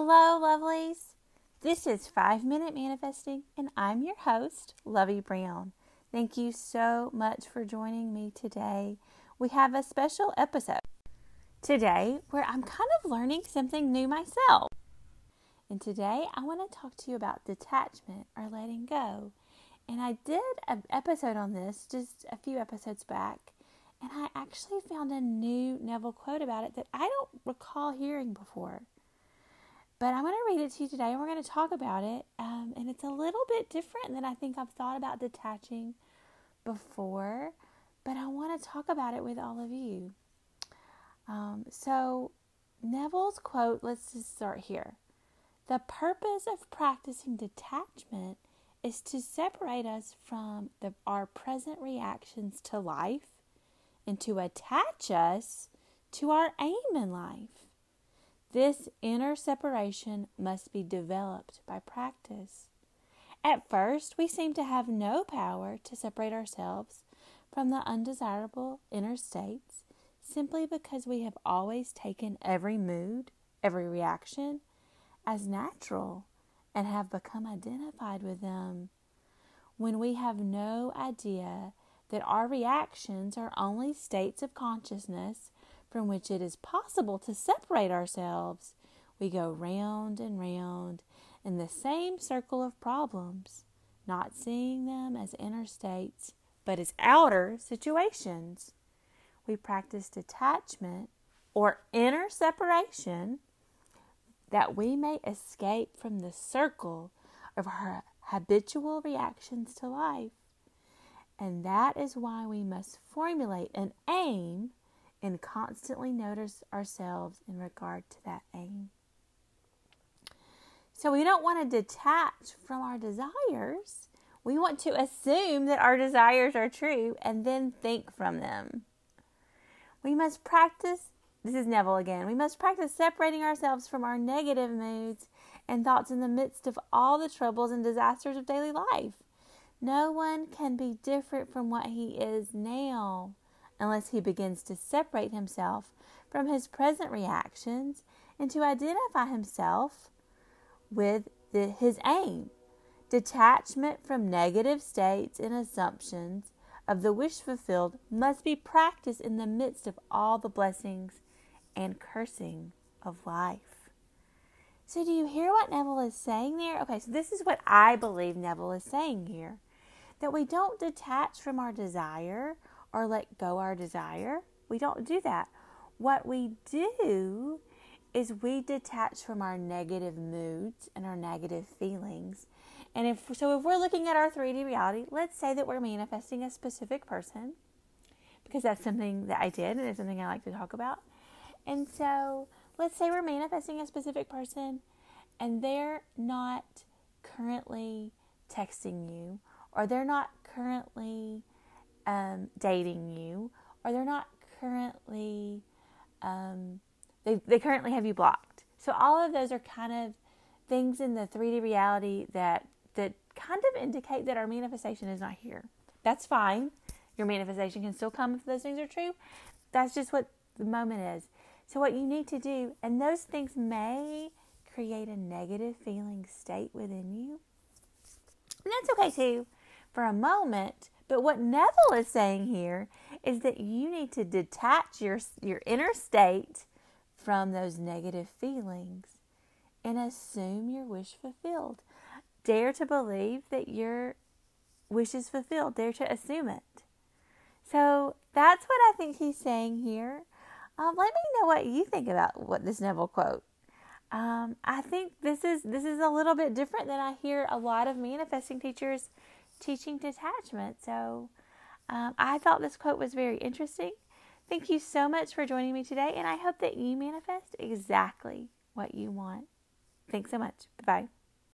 Hello, lovelies. This is 5 Minute Manifesting, and I'm your host, Lovey Brown. Thank you so much for joining me today. We have a special episode today where I'm kind of learning something new myself. And today I want to talk to you about detachment or letting go. And I did an episode on this just a few episodes back, and I actually found a new Neville quote about it that I don't recall hearing before. But I'm going to read it to you today and we're going to talk about it. Um, and it's a little bit different than I think I've thought about detaching before. But I want to talk about it with all of you. Um, so, Neville's quote, let's just start here. The purpose of practicing detachment is to separate us from the, our present reactions to life and to attach us to our aim in life. This inner separation must be developed by practice. At first, we seem to have no power to separate ourselves from the undesirable inner states simply because we have always taken every mood, every reaction as natural and have become identified with them. When we have no idea that our reactions are only states of consciousness from which it is possible to separate ourselves, we go round and round in the same circle of problems, not seeing them as inner states, but as outer situations. We practice detachment or inner separation that we may escape from the circle of our habitual reactions to life. And that is why we must formulate an aim and constantly notice ourselves in regard to that aim. So we don't want to detach from our desires. We want to assume that our desires are true and then think from them. We must practice, this is Neville again, we must practice separating ourselves from our negative moods and thoughts in the midst of all the troubles and disasters of daily life. No one can be different from what he is now unless he begins to separate himself from his present reactions and to identify himself with the, his aim. Detachment from negative states and assumptions of the wish fulfilled must be practiced in the midst of all the blessings and cursing of life. So, do you hear what Neville is saying there? Okay, so this is what I believe Neville is saying here that we don't detach from our desire or let go our desire. We don't do that. What we do is we detach from our negative moods and our negative feelings. And if so if we're looking at our 3D reality, let's say that we're manifesting a specific person because that's something that I did and it's something I like to talk about. And so, let's say we're manifesting a specific person and they're not currently texting you or they're not currently um, dating you or they're not currently um, they, they currently have you blocked. So all of those are kind of things in the 3d reality that that kind of indicate that our manifestation is not here. That's fine. Your manifestation can still come if those things are true. That's just what the moment is. So what you need to do and those things may create a negative feeling state within you. And that's okay too. For a moment but what Neville is saying here is that you need to detach your, your inner state from those negative feelings and assume your wish fulfilled. Dare to believe that your wish is fulfilled. Dare to assume it. So that's what I think he's saying here. Um, let me know what you think about what this Neville quote. Um, I think this is this is a little bit different than I hear a lot of manifesting teachers teaching detachment. So um, I thought this quote was very interesting. Thank you so much for joining me today, and I hope that you manifest exactly what you want. Thanks so much. Bye bye.